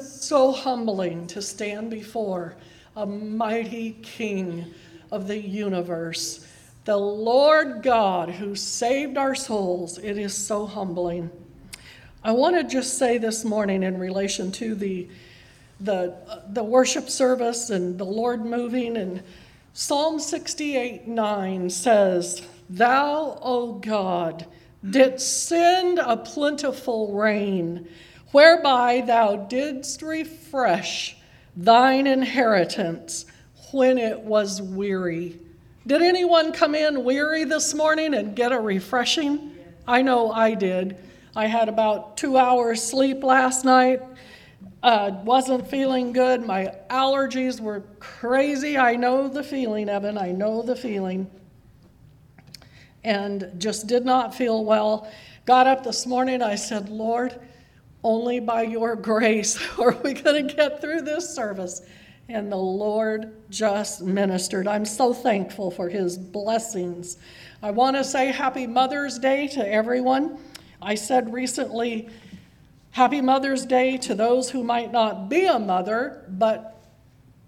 so humbling to stand before a mighty King of the universe, the Lord God who saved our souls. It is so humbling. I want to just say this morning in relation to the, the, the worship service and the Lord moving, and Psalm 68 9 says, Thou, O God, didst send a plentiful rain, whereby thou didst refresh thine inheritance when it was weary. Did anyone come in weary this morning and get a refreshing? I know I did. I had about two hours sleep last night. Uh, wasn't feeling good. My allergies were crazy. I know the feeling, Evan. I know the feeling. And just did not feel well. Got up this morning. I said, Lord, only by your grace are we going to get through this service. And the Lord just ministered. I'm so thankful for his blessings. I want to say happy Mother's Day to everyone. I said recently, Happy Mother's Day to those who might not be a mother, but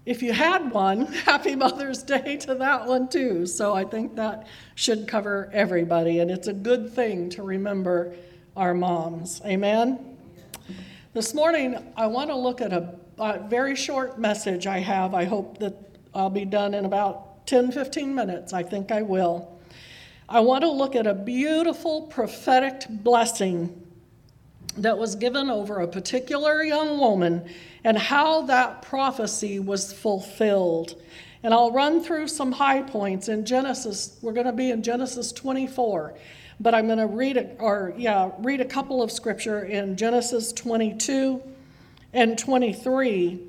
if you had one, Happy Mother's Day to that one too. So I think that should cover everybody, and it's a good thing to remember our moms. Amen? This morning, I want to look at a, a very short message I have. I hope that I'll be done in about 10 15 minutes. I think I will. I want to look at a beautiful prophetic blessing that was given over a particular young woman and how that prophecy was fulfilled. And I'll run through some high points in Genesis. We're going to be in Genesis 24, but I'm going to read it, or yeah, read a couple of scripture in Genesis 22 and 23.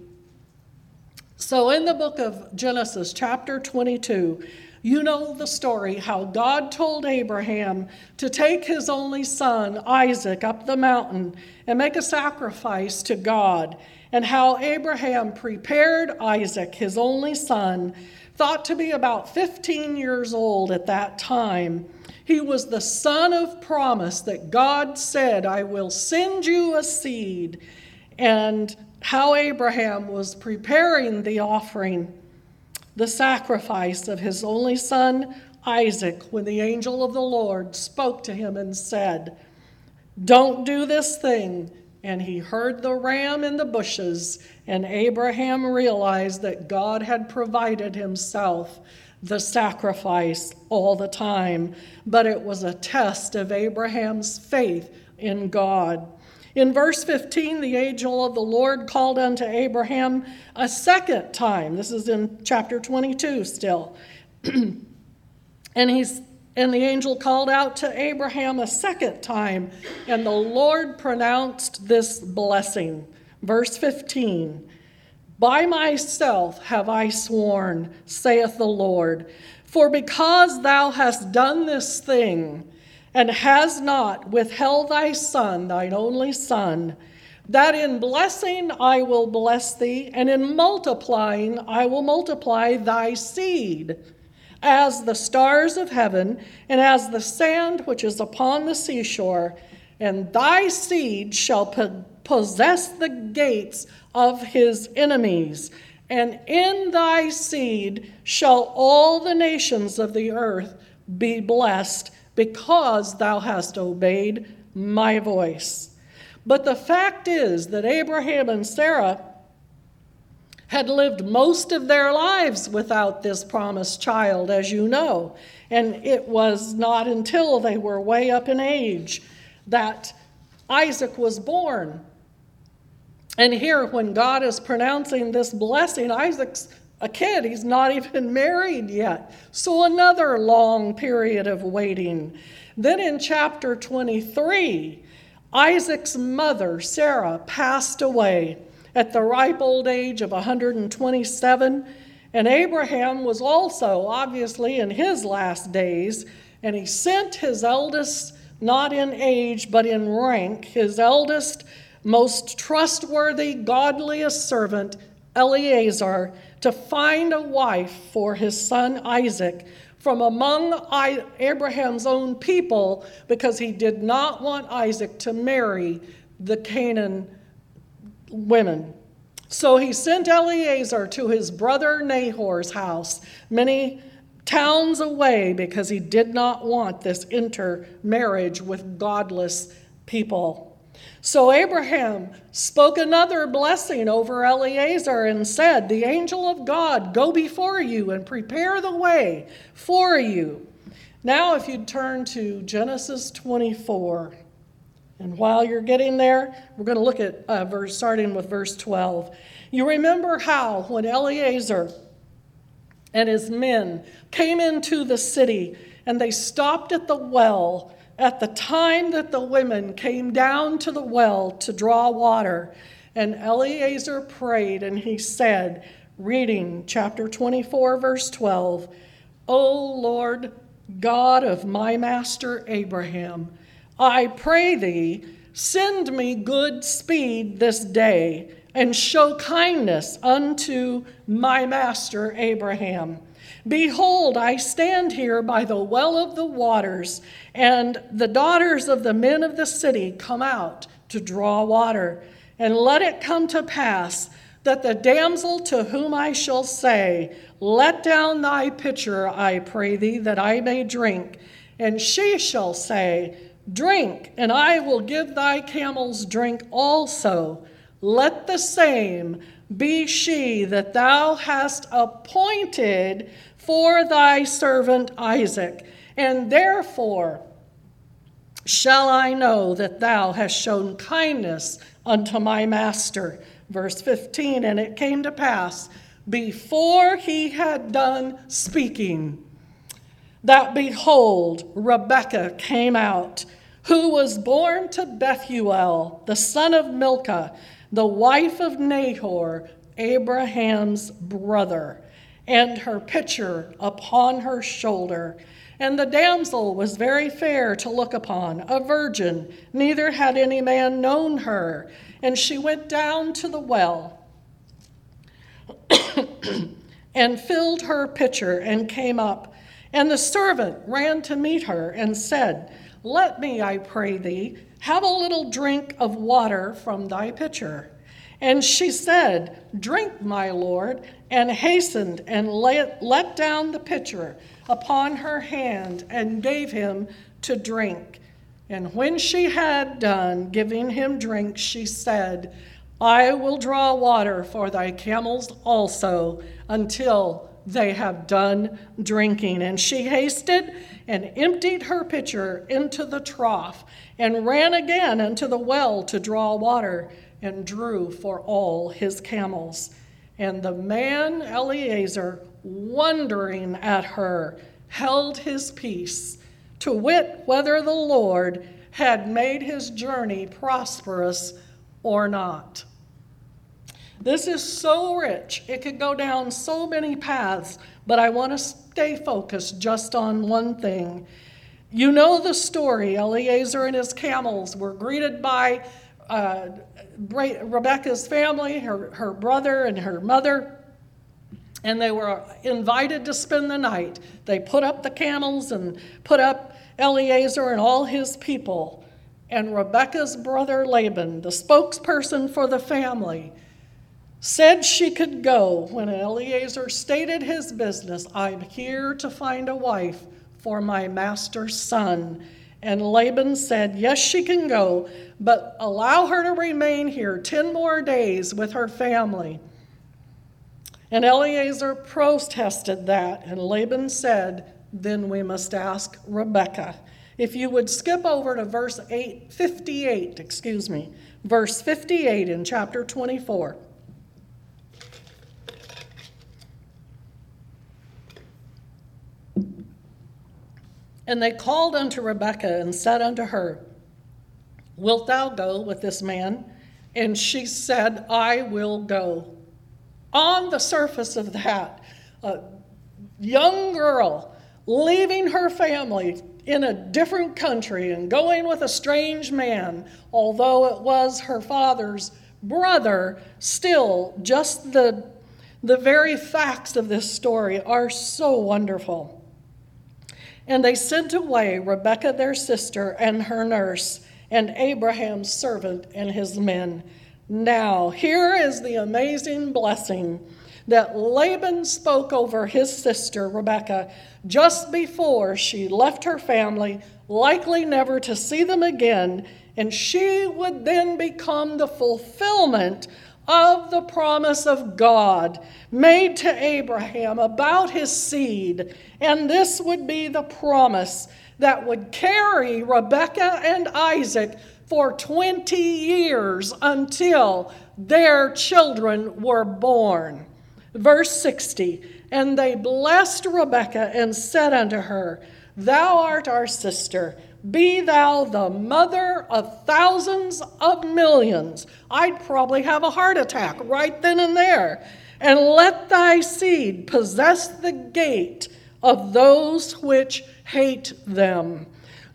So in the book of Genesis, chapter 22, you know the story how God told Abraham to take his only son, Isaac, up the mountain and make a sacrifice to God, and how Abraham prepared Isaac, his only son, thought to be about 15 years old at that time. He was the son of promise that God said, I will send you a seed. And how Abraham was preparing the offering the sacrifice of his only son, Isaac, when the angel of the Lord spoke to him and said, Don't do this thing. And he heard the ram in the bushes, and Abraham realized that God had provided himself the sacrifice all the time. But it was a test of Abraham's faith in God. In verse 15, the angel of the Lord called unto Abraham a second time. This is in chapter 22 still. and he's and the angel called out to Abraham a second time, and the Lord pronounced this blessing. Verse 15 By myself have I sworn, saith the Lord, for because thou hast done this thing, and has not withheld thy son, thine only son, that in blessing I will bless thee, and in multiplying I will multiply thy seed, as the stars of heaven, and as the sand which is upon the seashore, and thy seed shall possess the gates of his enemies. And in thy seed shall all the nations of the earth be blessed because thou hast obeyed my voice. But the fact is that Abraham and Sarah had lived most of their lives without this promised child, as you know. And it was not until they were way up in age that Isaac was born. And here, when God is pronouncing this blessing, Isaac's a kid. He's not even married yet. So, another long period of waiting. Then in chapter 23, Isaac's mother, Sarah, passed away at the ripe old age of 127. And Abraham was also, obviously, in his last days. And he sent his eldest, not in age, but in rank, his eldest, most trustworthy, godliest servant, Eliezer, to find a wife for his son Isaac from among Abraham's own people because he did not want Isaac to marry the Canaan women. So he sent Eliezer to his brother Nahor's house, many towns away, because he did not want this intermarriage with godless people. So Abraham spoke another blessing over Eliezer and said, The angel of God go before you and prepare the way for you. Now, if you'd turn to Genesis 24. And while you're getting there, we're going to look at uh, verse, starting with verse 12. You remember how when Eliezer and his men came into the city and they stopped at the well at the time that the women came down to the well to draw water. And Eliezer prayed and he said, reading chapter 24, verse 12, O Lord God of my master Abraham, I pray thee, send me good speed this day, and show kindness unto my master Abraham. Behold, I stand here by the well of the waters, and the daughters of the men of the city come out to draw water. And let it come to pass that the damsel to whom I shall say, Let down thy pitcher, I pray thee, that I may drink, and she shall say, Drink, and I will give thy camels drink also. Let the same be she that thou hast appointed for thy servant Isaac. And therefore shall I know that thou hast shown kindness unto my master. Verse 15 And it came to pass, before he had done speaking, that behold, Rebekah came out, who was born to Bethuel, the son of Milcah, the wife of Nahor, Abraham's brother, and her pitcher upon her shoulder. And the damsel was very fair to look upon, a virgin, neither had any man known her. And she went down to the well and filled her pitcher and came up. And the servant ran to meet her and said, Let me, I pray thee, have a little drink of water from thy pitcher. And she said, Drink, my lord, and hastened and let, let down the pitcher upon her hand and gave him to drink. And when she had done giving him drink, she said, I will draw water for thy camels also until they have done drinking. And she hasted and emptied her pitcher into the trough and ran again unto the well to draw water and drew for all his camels. And the man Eliezer, wondering at her, held his peace, to wit whether the Lord had made his journey prosperous or not. This is so rich. It could go down so many paths, but I want to stay focused just on one thing. You know the story. Eliezer and his camels were greeted by uh, Rebekah's family, her, her brother, and her mother, and they were invited to spend the night. They put up the camels and put up Eliezer and all his people. And Rebekah's brother Laban, the spokesperson for the family, said she could go when Eliezer stated his business I'm here to find a wife for my master's son. And Laban said, Yes, she can go, but allow her to remain here 10 more days with her family. And Eliezer protested that, and Laban said, Then we must ask Rebekah. If you would skip over to verse 8, 58, excuse me, verse 58 in chapter 24. And they called unto Rebekah and said unto her, Wilt thou go with this man? And she said, I will go. On the surface of that, a young girl leaving her family in a different country and going with a strange man, although it was her father's brother, still, just the, the very facts of this story are so wonderful. And they sent away Rebekah their sister and her nurse, and Abraham's servant and his men. Now, here is the amazing blessing that Laban spoke over his sister Rebekah just before she left her family, likely never to see them again, and she would then become the fulfillment of the promise of God made to Abraham about his seed. And this would be the promise that would carry Rebekah and Isaac for 20 years until their children were born. Verse 60 And they blessed Rebekah and said unto her, Thou art our sister. Be thou the mother of thousands of millions. I'd probably have a heart attack right then and there. And let thy seed possess the gate of those which hate them.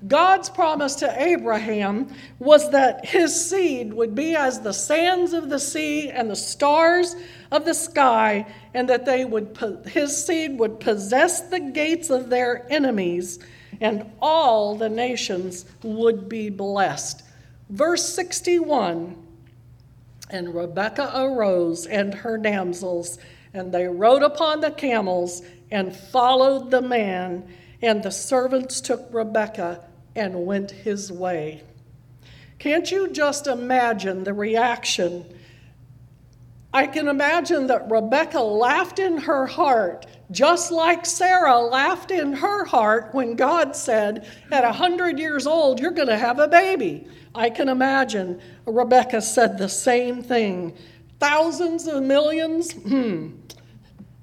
God's promise to Abraham was that his seed would be as the sands of the sea and the stars of the sky, and that they would his seed would possess the gates of their enemies, and all the nations would be blessed. Verse 61 And Rebekah arose and her damsels, and they rode upon the camels and followed the man, and the servants took Rebekah and went his way. Can't you just imagine the reaction? I can imagine that Rebekah laughed in her heart, just like Sarah laughed in her heart when God said, At a hundred years old, you're going to have a baby. I can imagine Rebekah said the same thing. Thousands of millions? Hmm.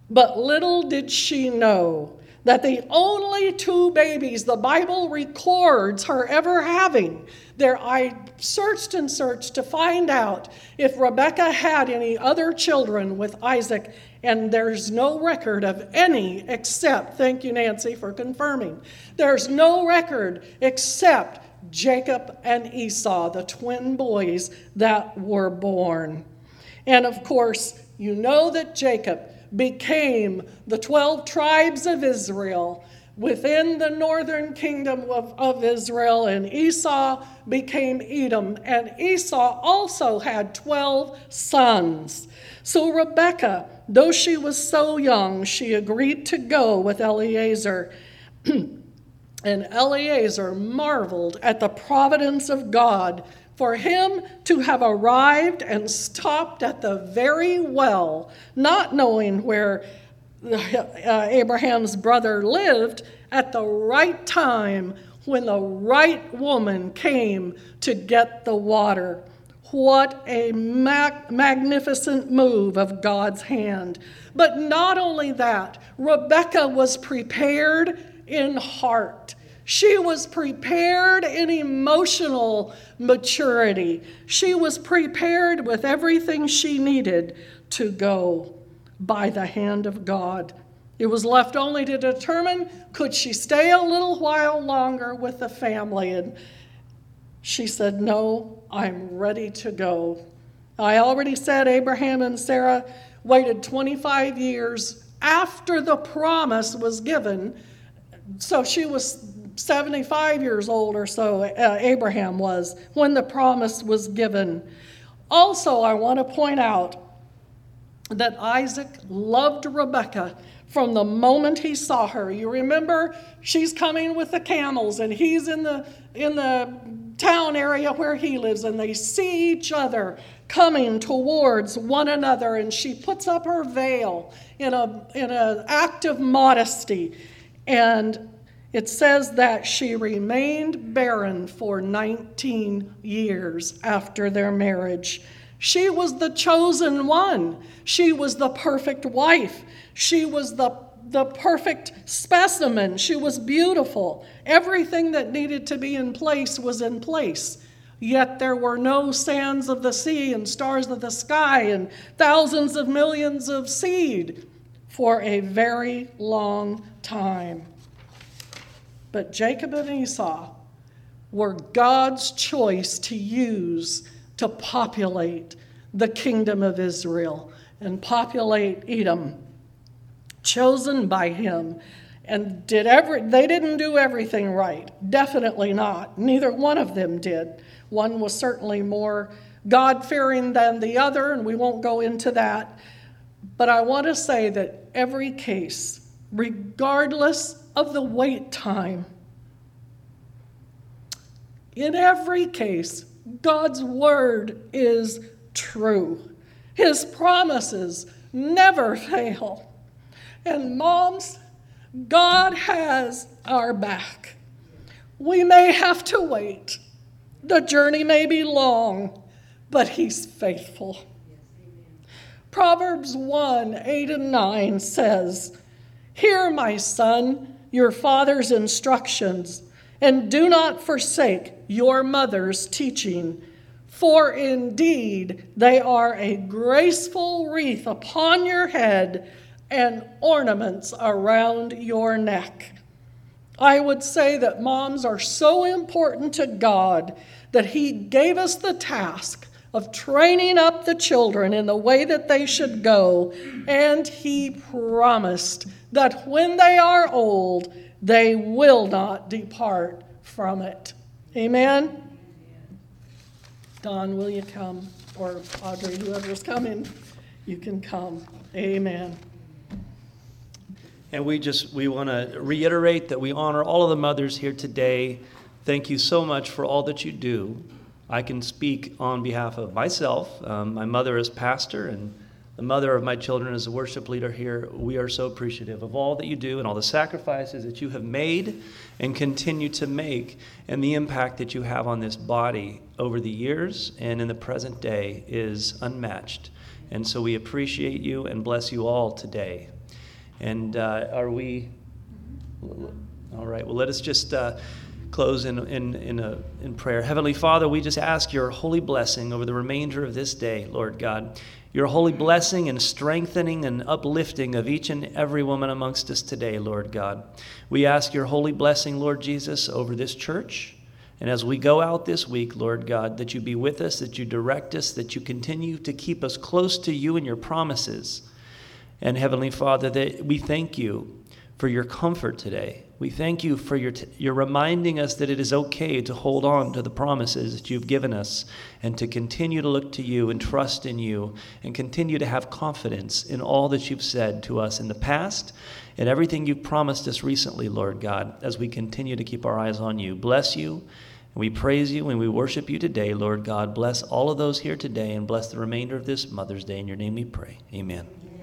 But little did she know that the only two babies the Bible records her ever having, there I searched and searched to find out if Rebekah had any other children with Isaac, and there's no record of any except, thank you, Nancy, for confirming. There's no record except Jacob and Esau, the twin boys that were born. And of course, you know that Jacob became the 12 tribes of Israel within the northern kingdom of, of Israel, and Esau became Edom. And Esau also had 12 sons. So Rebekah, though she was so young, she agreed to go with Eliezer. and Eliezer marveled at the providence of God for him to have arrived and stopped at the very well, not knowing where uh, Abraham's brother lived, at the right time when the right woman came to get the water. What a mag- magnificent move of God's hand. But not only that, Rebekah was prepared in heart. She was prepared in emotional maturity. She was prepared with everything she needed to go by the hand of God. It was left only to determine could she stay a little while longer with the family. And she said, No, I'm ready to go. I already said Abraham and Sarah waited 25 years after the promise was given. So she was 75 years old or so, uh, Abraham was, when the promise was given. Also, I want to point out that Isaac loved Rebekah from the moment he saw her. You remember she's coming with the camels and he's in the in the town area where he lives and they see each other coming towards one another and she puts up her veil in a in an act of modesty and it says that she remained barren for 19 years after their marriage. She was the chosen one. She was the perfect wife. She was the, the perfect specimen. She was beautiful. Everything that needed to be in place was in place. Yet there were no sands of the sea and stars of the sky and thousands of millions of seed for a very long time. But Jacob and Esau were God's choice to use to populate the kingdom of Israel and populate Edom, chosen by him. And did every, they didn't do everything right. Definitely not. Neither one of them did. One was certainly more God fearing than the other, and we won't go into that. But I want to say that every case, regardless of the wait time, in every case, God's word is true. His promises never fail. And moms, God has our back. We may have to wait. The journey may be long, but He's faithful. Proverbs 1 8 and 9 says, Hear, my son, your father's instructions, and do not forsake your mother's teaching. For indeed they are a graceful wreath upon your head and ornaments around your neck. I would say that moms are so important to God that He gave us the task of training up the children in the way that they should go, and He promised that when they are old, they will not depart from it. Amen? Don, will you come? Or Audrey, whoever's coming, you can come. Amen. And we just we want to reiterate that we honor all of the mothers here today. Thank you so much for all that you do. I can speak on behalf of myself. Um, my mother is pastor, and the mother of my children is a worship leader here. We are so appreciative of all that you do and all the sacrifices that you have made and continue to make, and the impact that you have on this body over the years and in the present day is unmatched. And so we appreciate you and bless you all today. And uh, are we? All right, well, let us just uh, close in, in, in, a, in prayer. Heavenly Father, we just ask your holy blessing over the remainder of this day, Lord God. Your holy blessing and strengthening and uplifting of each and every woman amongst us today, Lord God. We ask your holy blessing, Lord Jesus, over this church. And as we go out this week, Lord God, that you be with us, that you direct us, that you continue to keep us close to you and your promises. And Heavenly Father, that we thank you for your comfort today. We thank you for your, t- your reminding us that it is okay to hold on to the promises that you've given us and to continue to look to you and trust in you and continue to have confidence in all that you've said to us in the past and everything you've promised us recently, Lord God, as we continue to keep our eyes on you. Bless you. And we praise you and we worship you today, Lord God. Bless all of those here today and bless the remainder of this Mother's Day. In your name we pray. Amen.